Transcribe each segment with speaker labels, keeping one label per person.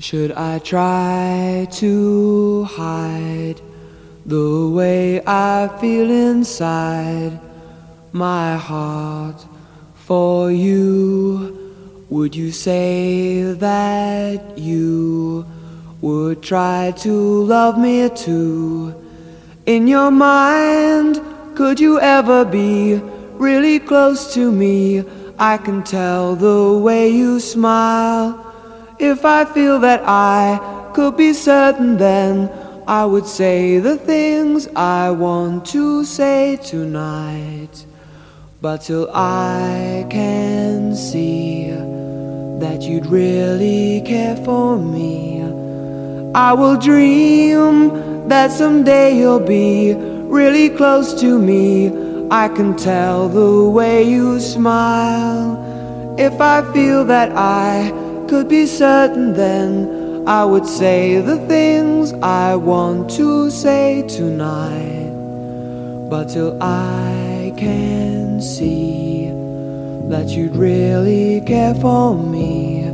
Speaker 1: Should I try to hide the way I feel inside my heart for you? Would you say that you would try to love me too? In your mind, could you ever be really close to me? I can tell the way you smile. If I feel that I could be certain, then I would say the things I want to say tonight. But till I can see that you'd really care for me, I will dream that someday you'll be really close to me. I can tell the way you smile. If I feel that I could be certain, then I would say the things I want to say tonight. But till I can see that you'd really care for me,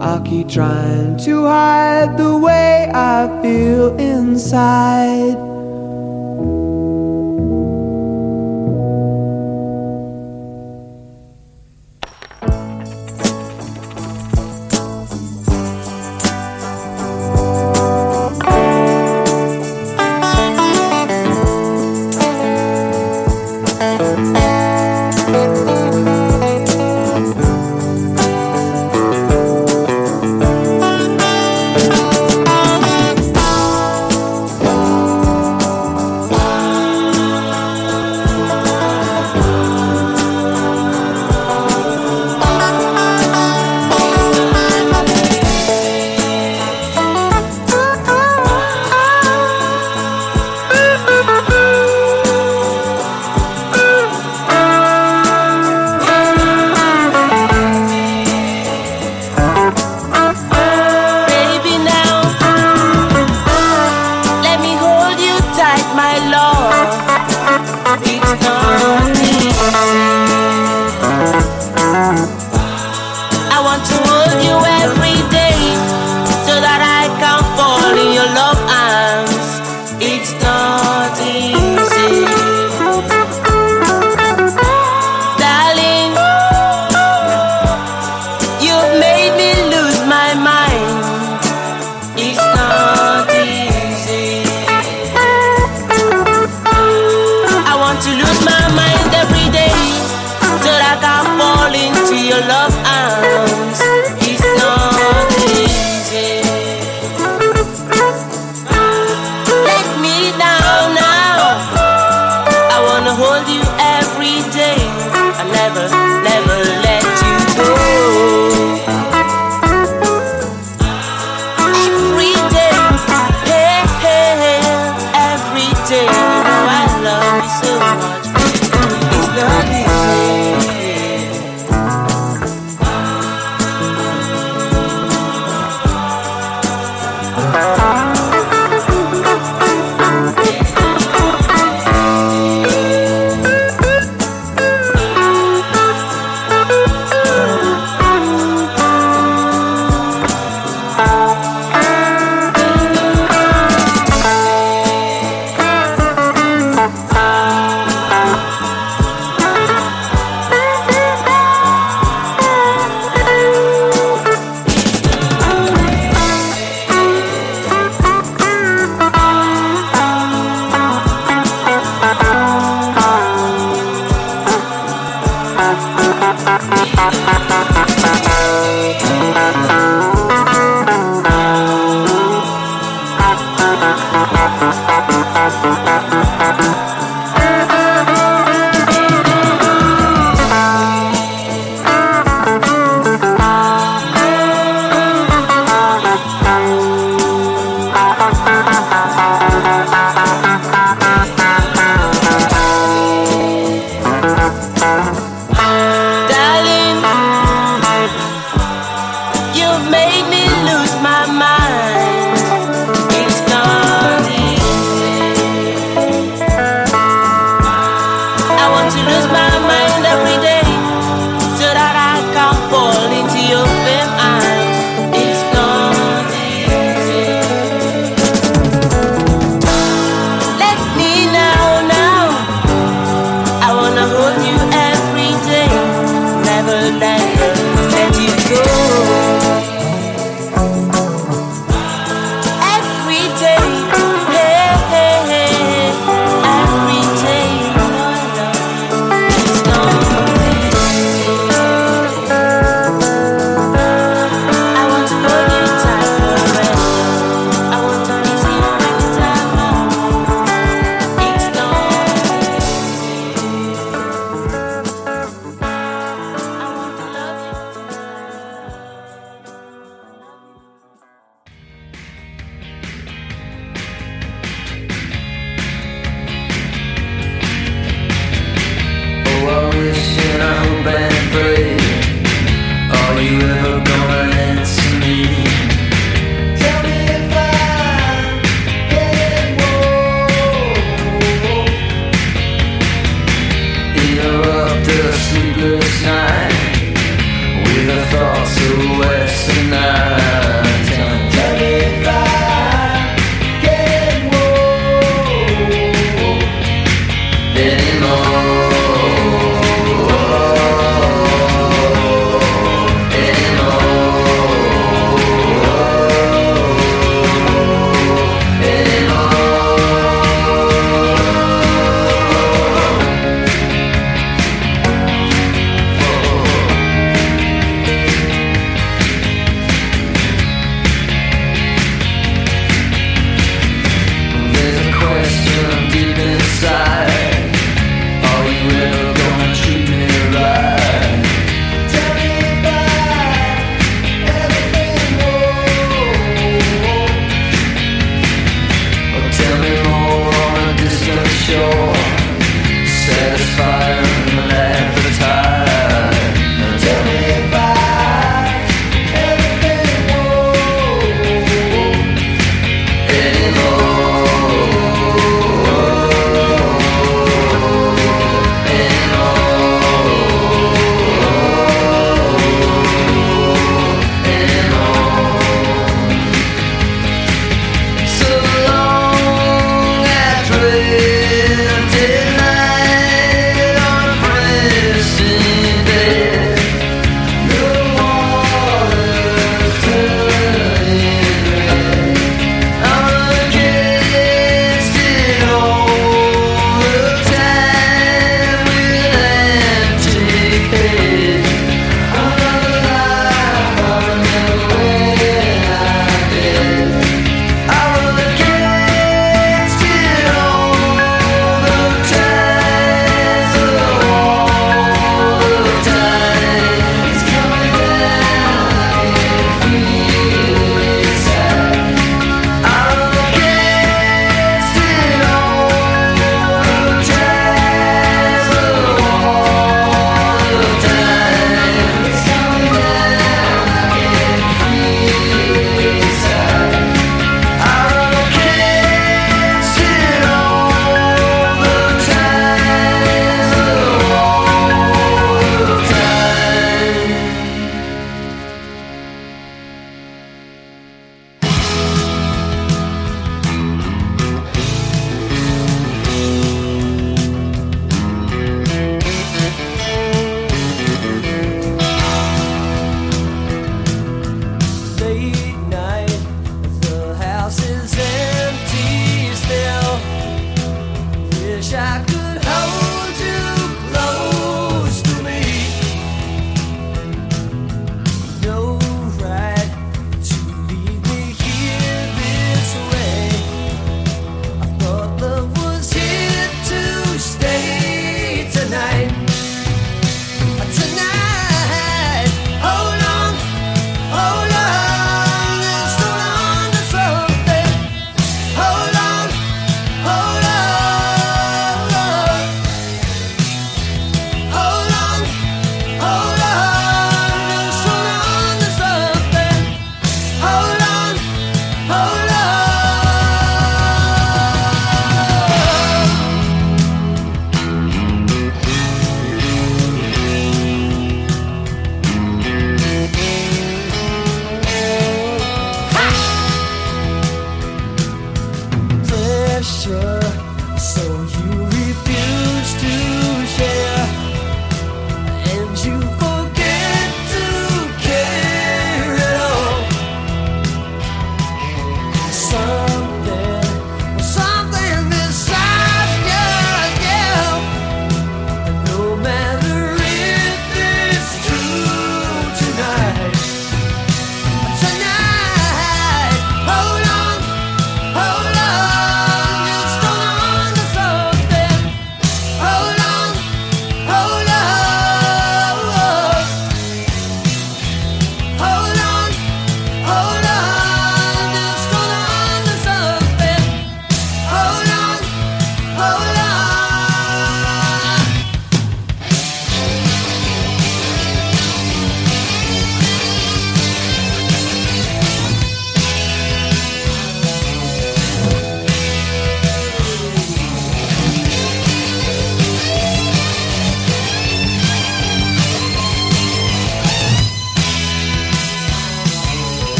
Speaker 1: I'll keep trying to hide the way I feel inside.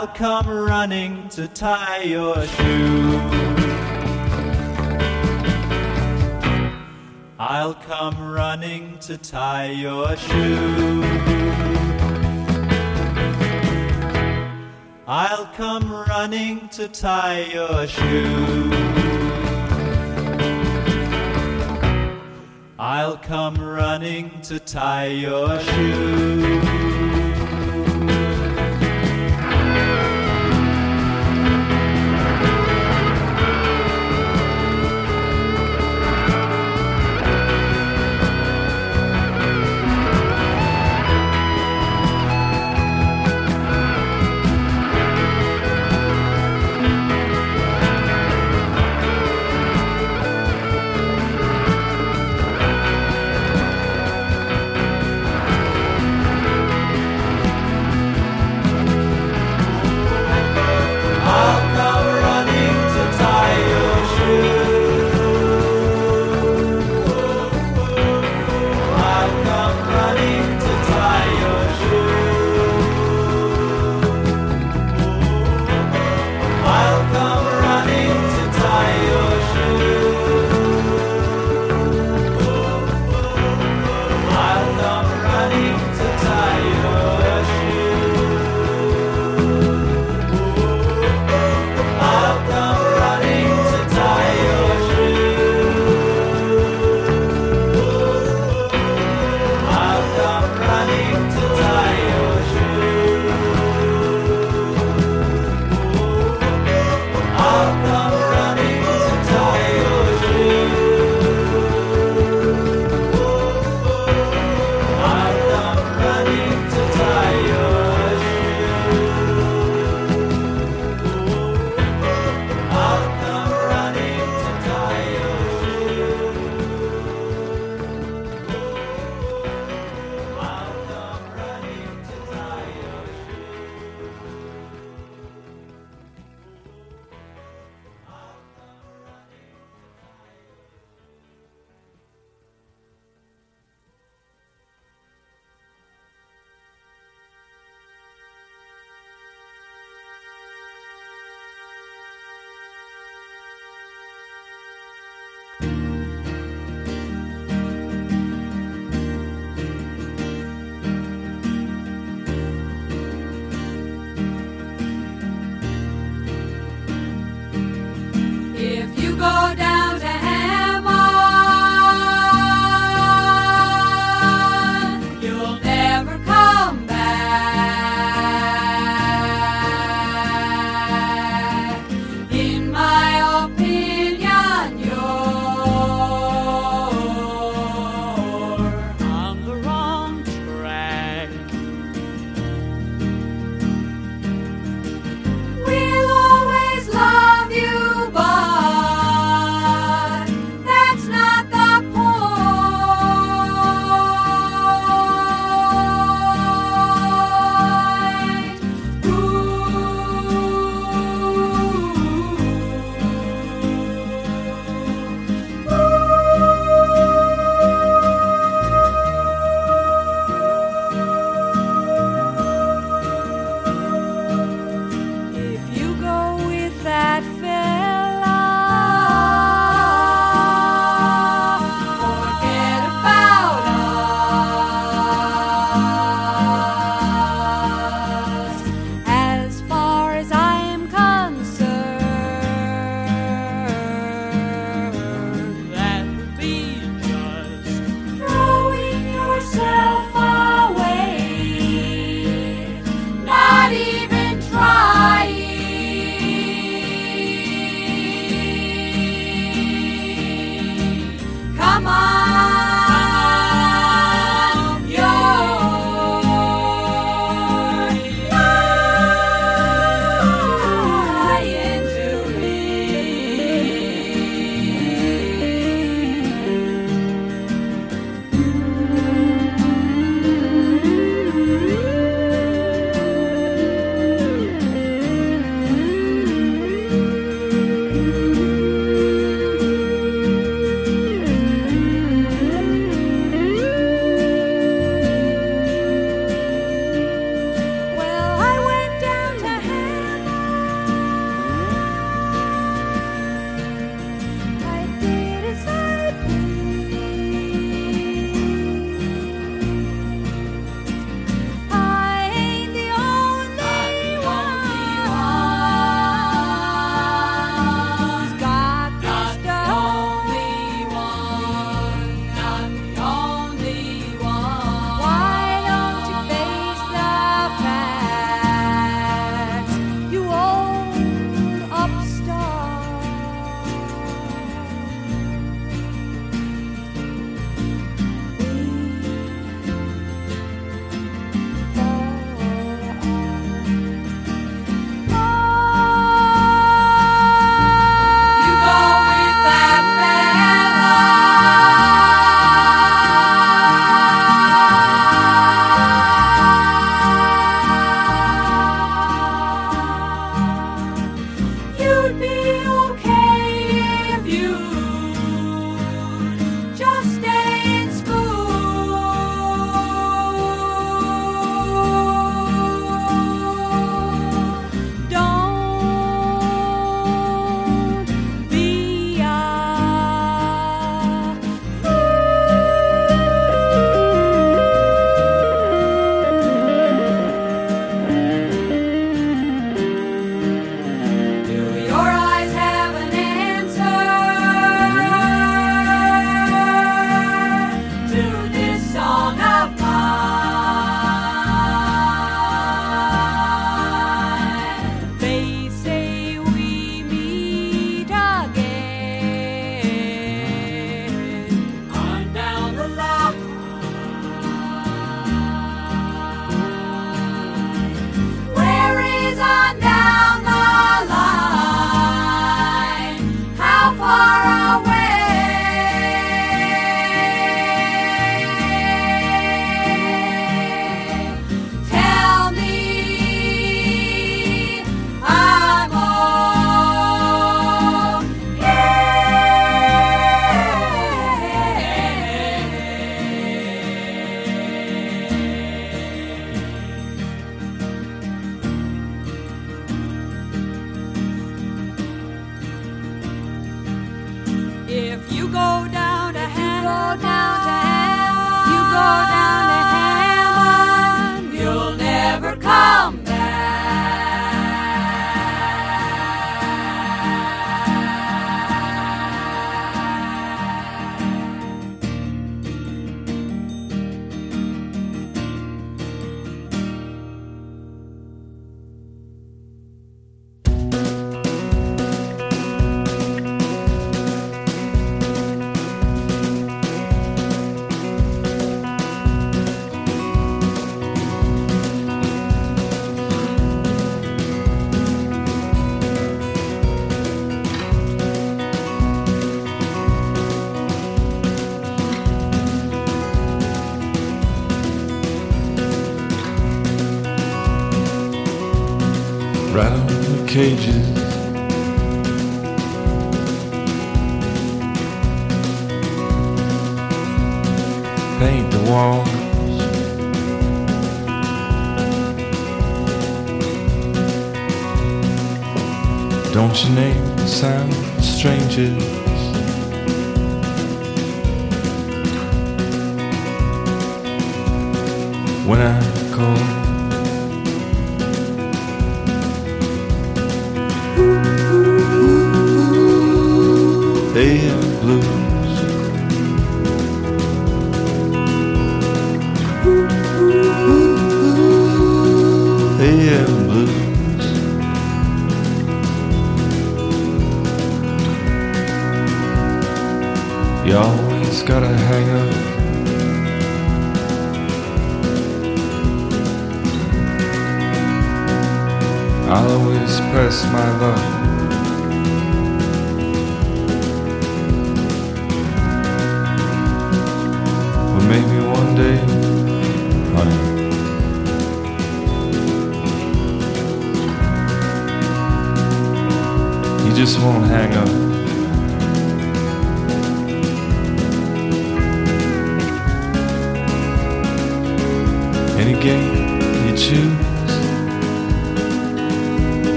Speaker 2: I'll come running to tie your shoe. I'll come running to tie your shoe. I'll come running to tie your shoe. I'll come running to tie your shoe.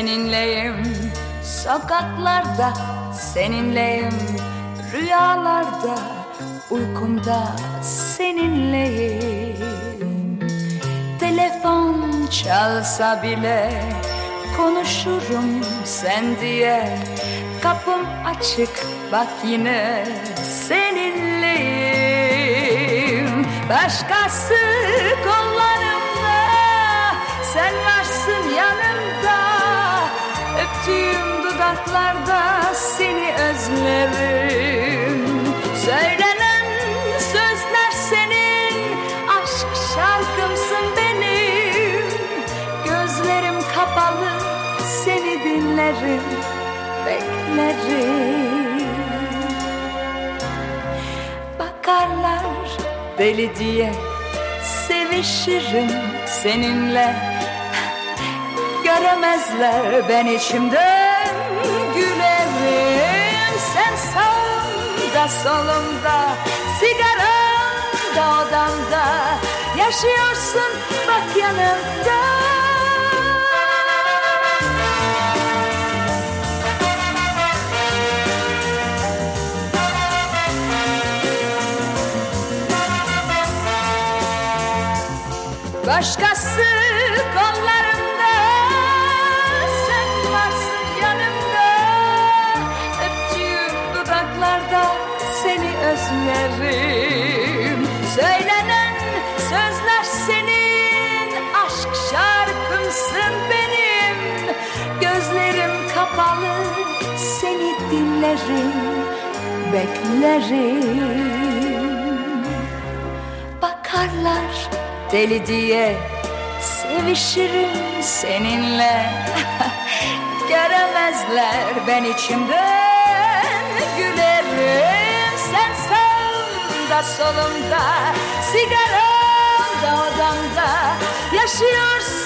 Speaker 3: Seninleyim. Sokaklarda seninleyim. Rüyalarda uykumda seninleyim. Telefon çalsa bile konuşurum sen diye. Kapım açık bak yine seninleyim. Başkası kollarımda sen varsın yanımda Öptüğüm dudaklarda seni özlerim. Söylenen sözler senin Aşk şarkımsın benim. Gözlerim kapalı seni dinlerim Beklerim. Bakarlar deli diye Sevişirim seninle Göremezler ben içimden gülerim. Sen sağımda solumda Sigaramda odamda Yaşıyorsun bak yanımda. Başkası kollarında Seni dinlerim Beklerim. Bakarlar deli diye Sevişirim seninle. Göremezler ben içimden Gülerim sen sağımda solumda. Sigaramda odamda Yaşıyorsun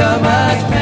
Speaker 4: so much better.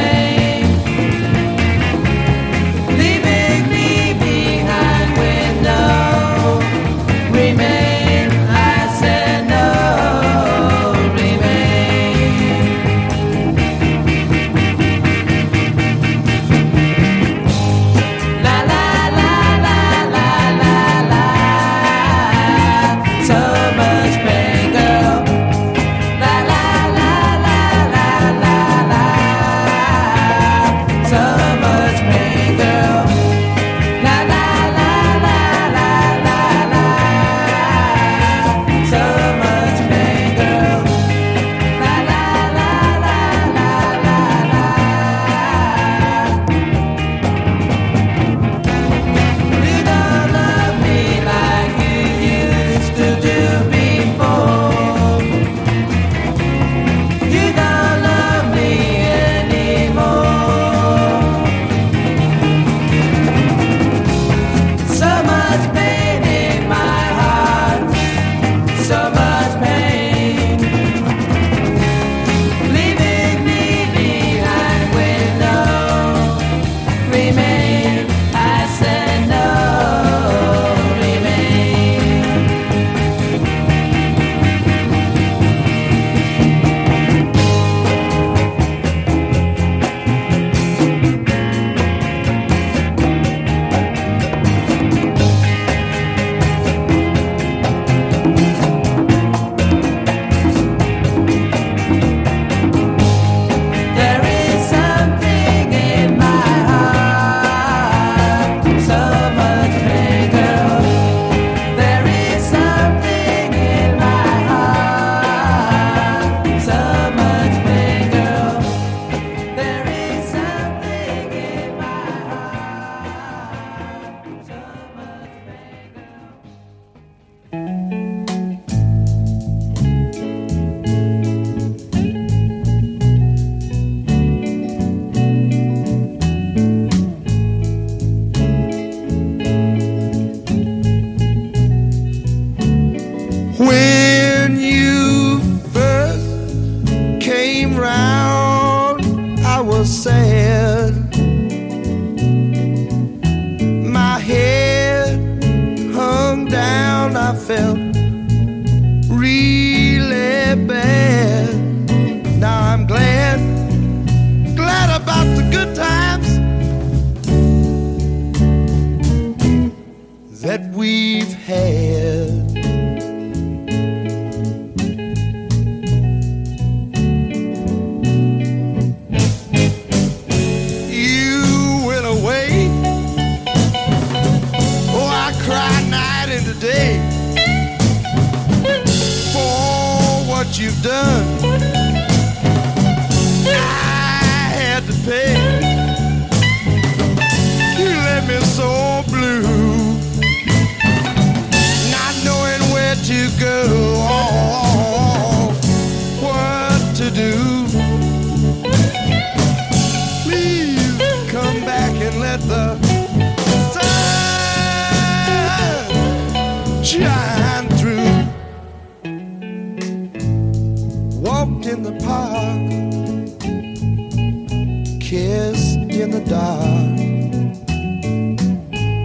Speaker 4: in the dark.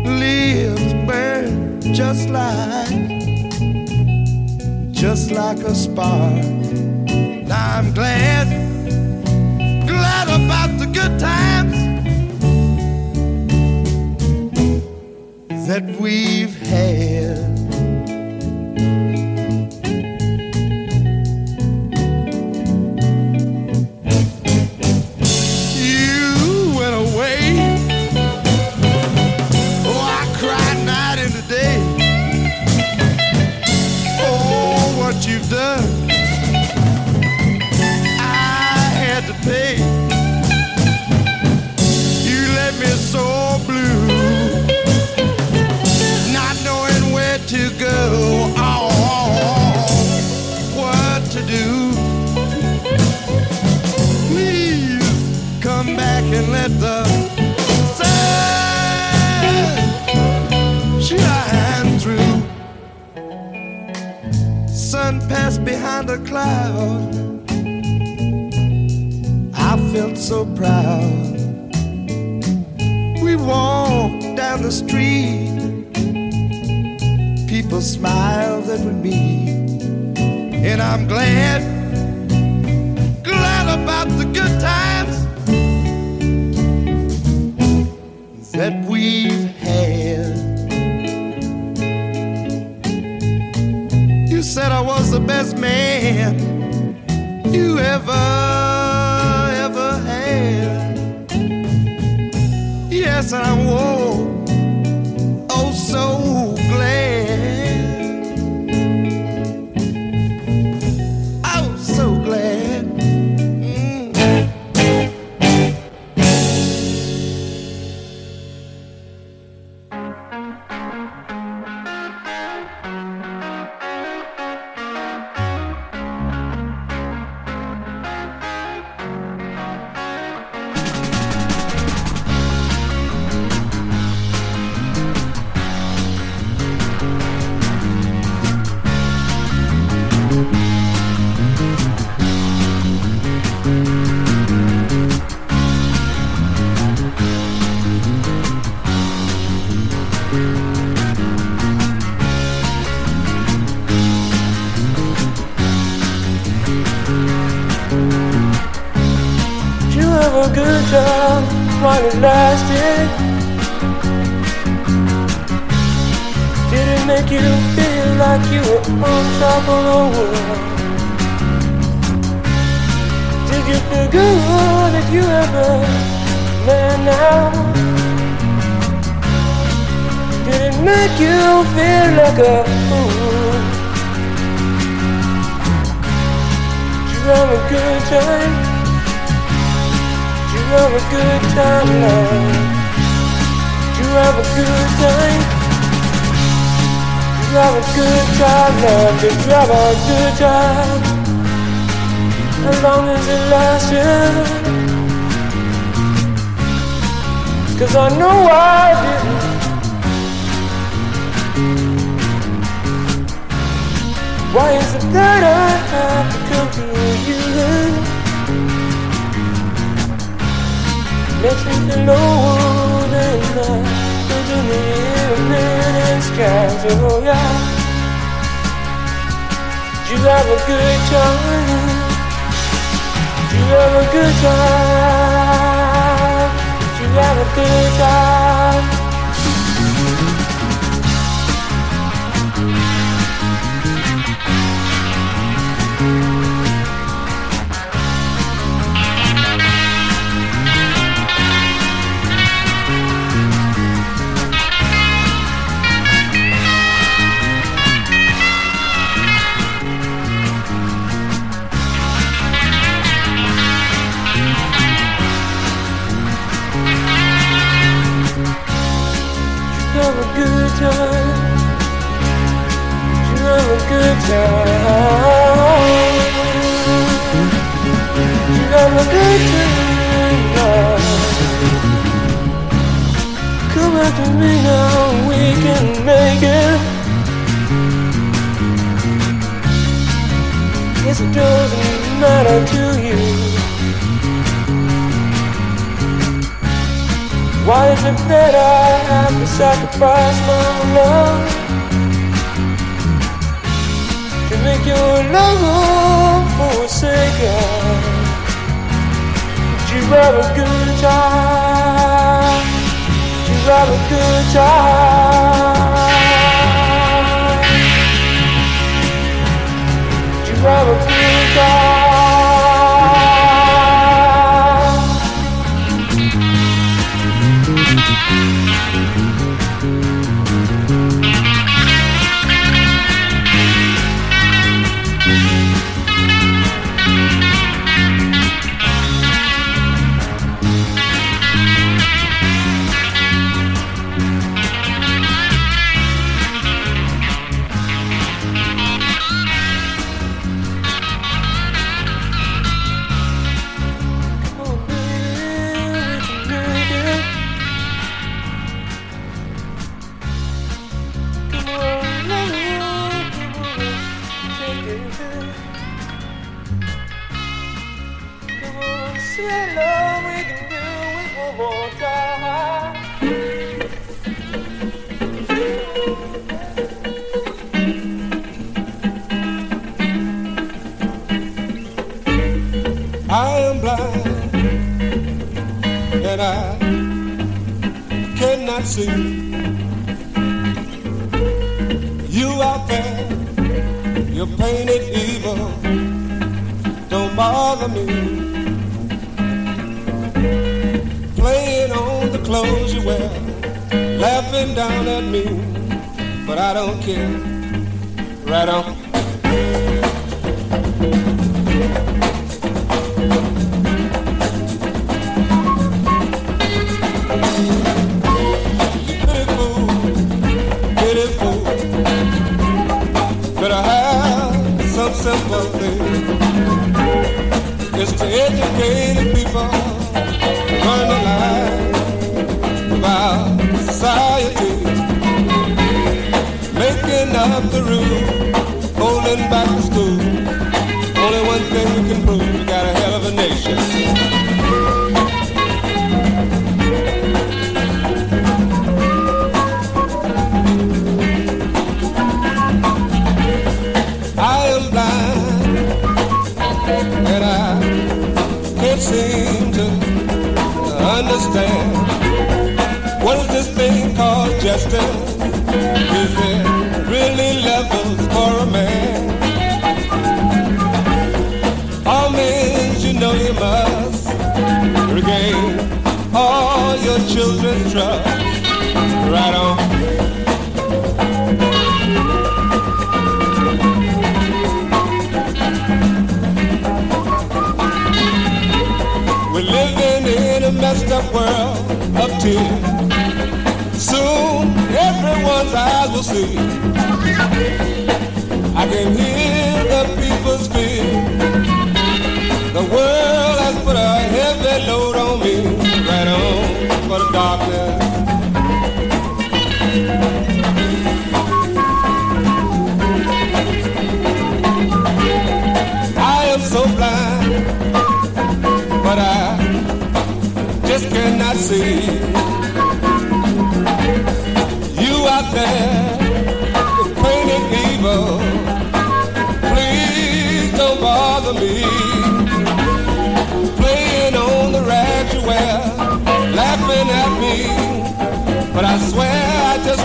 Speaker 4: Leaves burn just like, just like a spark. Now I'm glad, glad about the good times that we've had. behind a cloud. I felt so proud. We walked down the street. People smiled at me. And I'm glad, glad about the good times. man you ever
Speaker 5: something lower than that. Birds in the evening and skies, oh yeah. You have a good time? You have a good time? You have a good time? Good time? You have a good time? Come to me now, we can make it. Yes, it doesn't matter to you. Why is it that I have to sacrifice my love your love forsaken? Did you have a good time? You have a good time? You have a good time?
Speaker 2: see you out there. You're painted evil. Don't bother me. Playing on the clothes you wear, laughing down at me, but I don't care. Right on.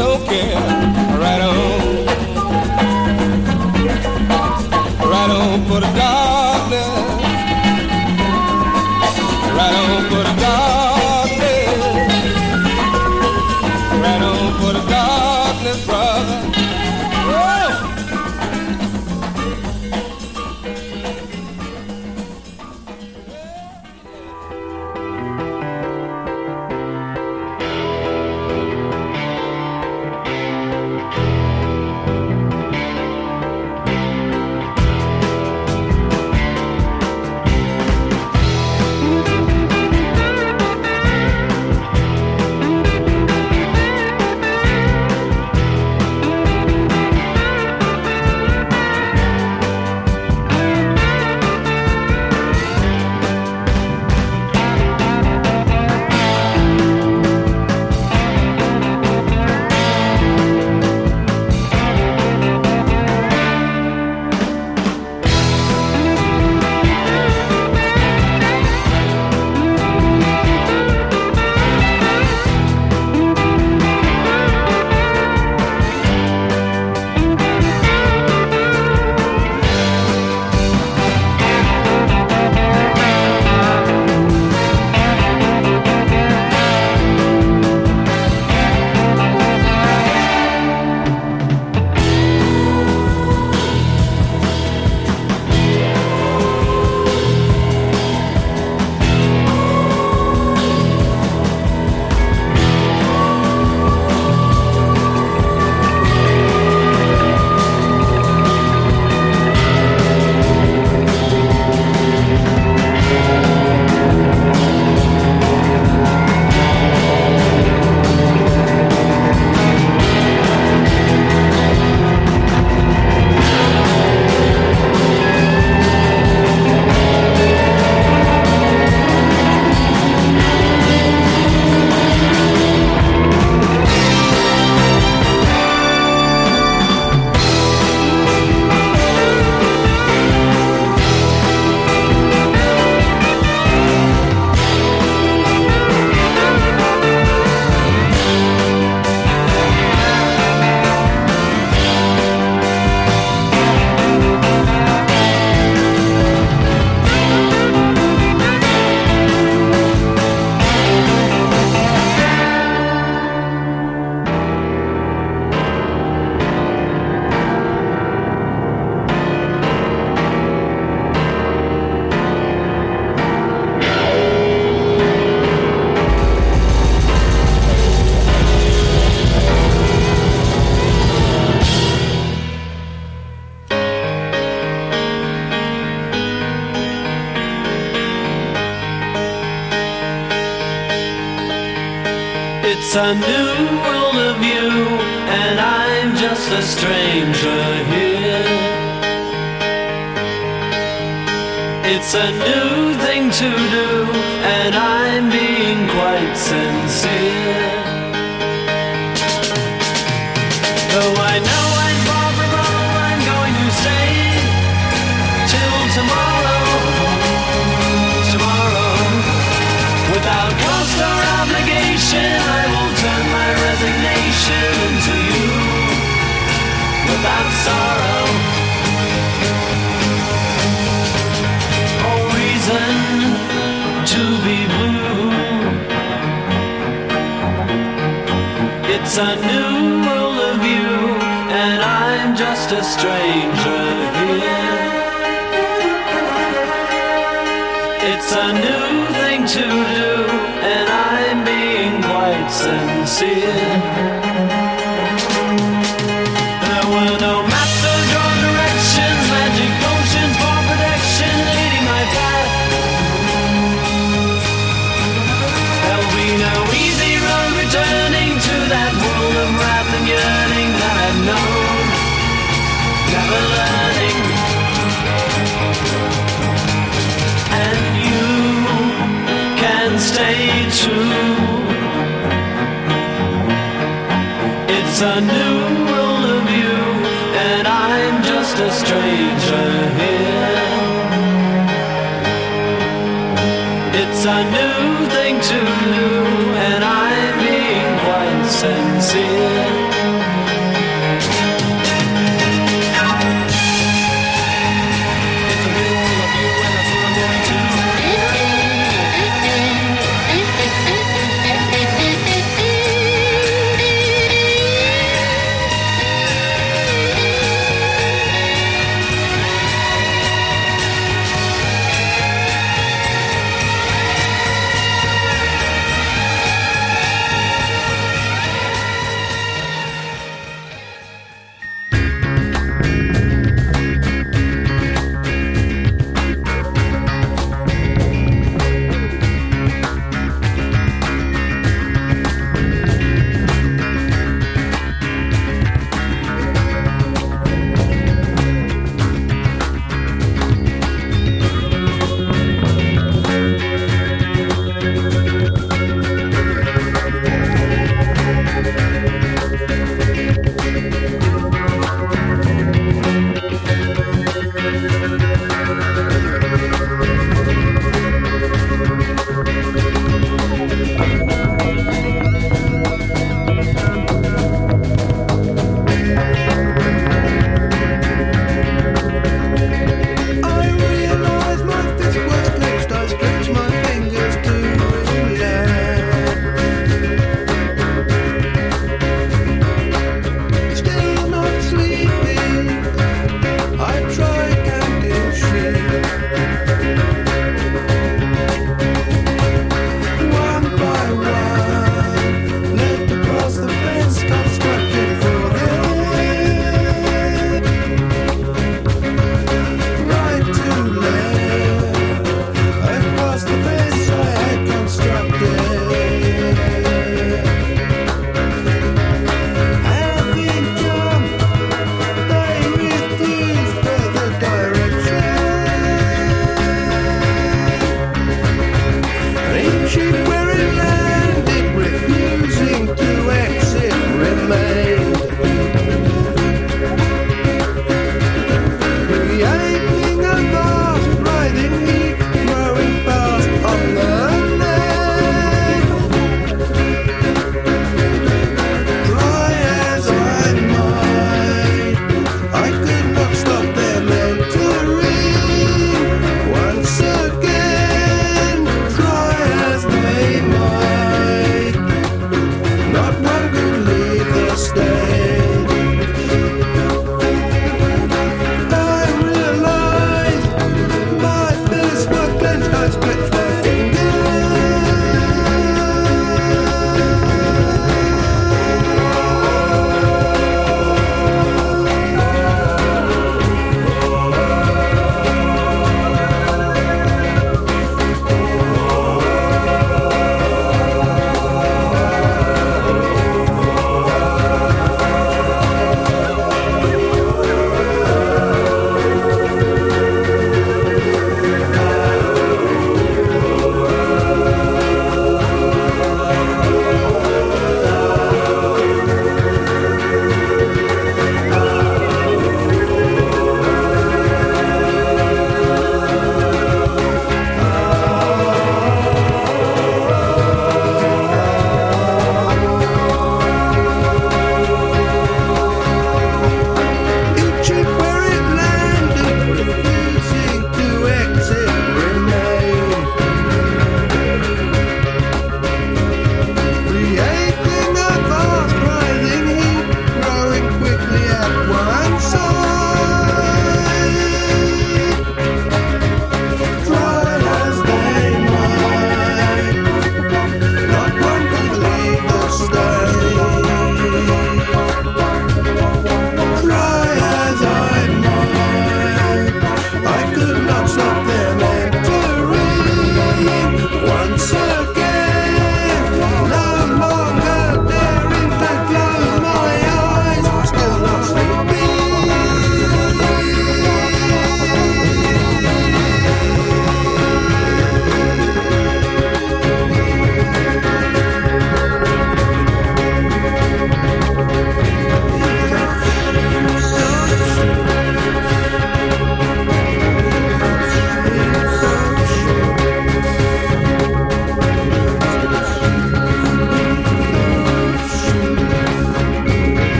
Speaker 2: Don't care. Right on, right on for the darkness.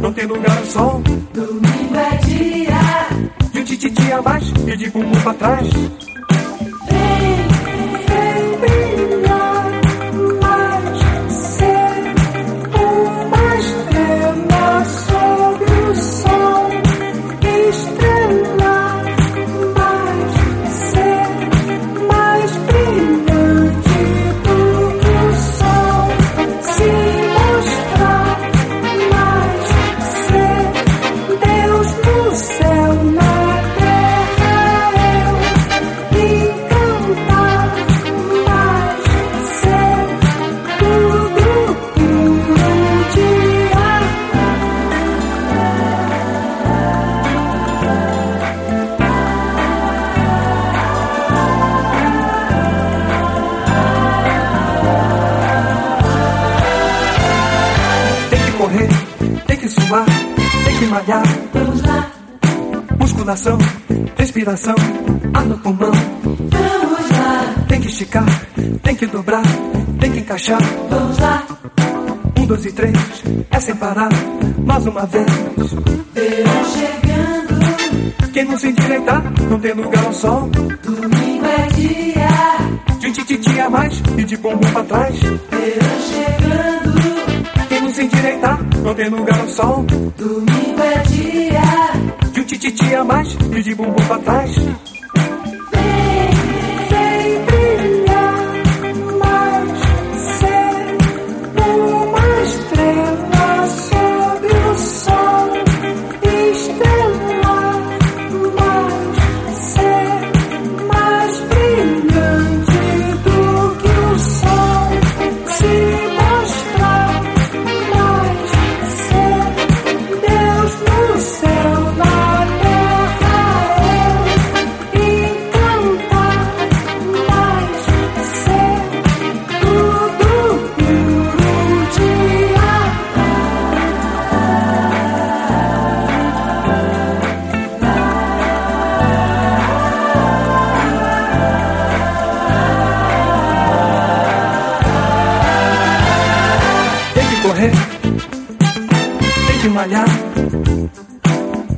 Speaker 6: não tem lugar ao sol.
Speaker 3: domingo é dia.
Speaker 6: De um tititi a mais e de bumbum pra trás. Respiração, ar no pulmão.
Speaker 3: vamos lá,
Speaker 6: Tem que esticar, tem que dobrar, tem que encaixar.
Speaker 3: vamos lá.
Speaker 6: Um, dois e três, é sem parar. Mais uma vez.
Speaker 3: Verão chegando,
Speaker 6: Quem não se endireitar, não tem lugar ao sol.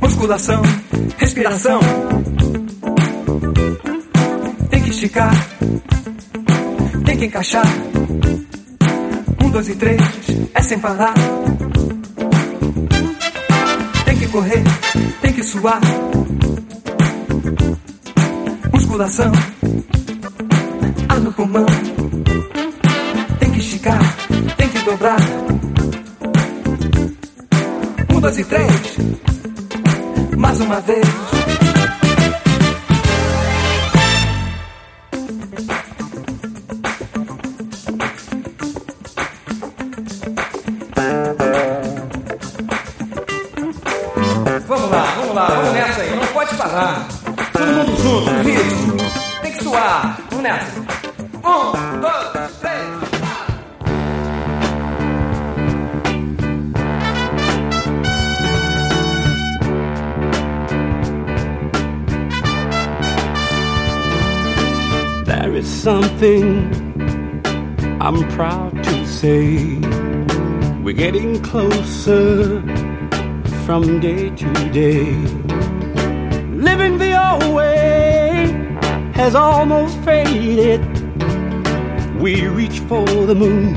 Speaker 6: Musculação, respiração. Tem que esticar, tem que encaixar. Um, dois e três, é sem parar. Tem que correr, tem que suar. Musculação, ar no pulmão. Tem que esticar, tem que dobrar. Um, dois e três. Mais uma vez.
Speaker 7: Something I'm proud to say. We're getting closer from day to day. Living the old way has almost faded. We reach for the moon,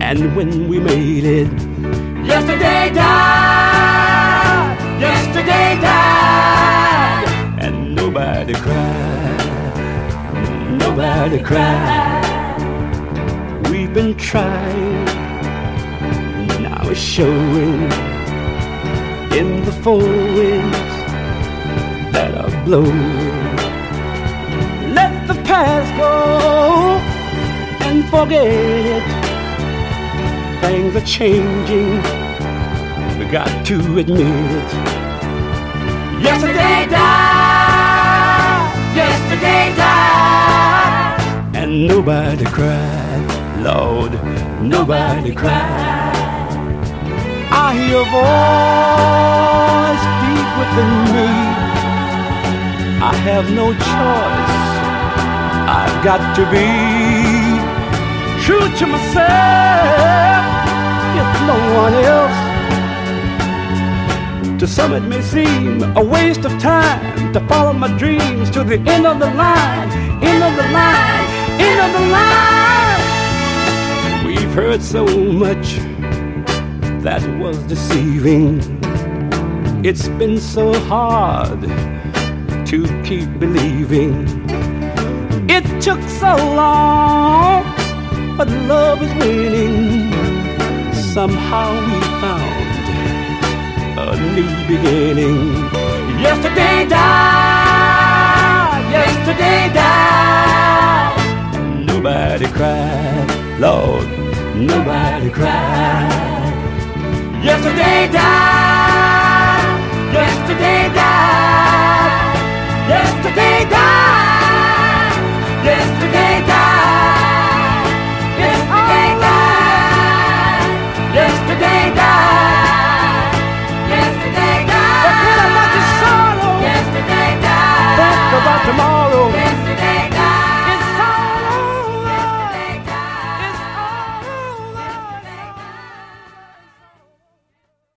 Speaker 7: and when we made it, yesterday died. Yesterday died, and nobody cried. Cried. We've been trying, now it's showing in the four winds that are blowing. Let the past go and forget it. Things are changing we got to admit.
Speaker 2: Yesterday
Speaker 7: nobody cried, Lord, nobody cried. I hear a voice deep within me. I have no choice. I've got to be true to myself, if no one else. To some it may seem a waste of time to follow my dreams to the end of the line, end of the line, end of the line. We've heard so much that was deceiving. It's been so hard to keep believing. It took so long, but love is winning. Somehow we found a new beginning. Yesterday died, yesterday died. Nobody cried, Lord, nobody cried. Yesterday died, yesterday died, yesterday died, yesterday.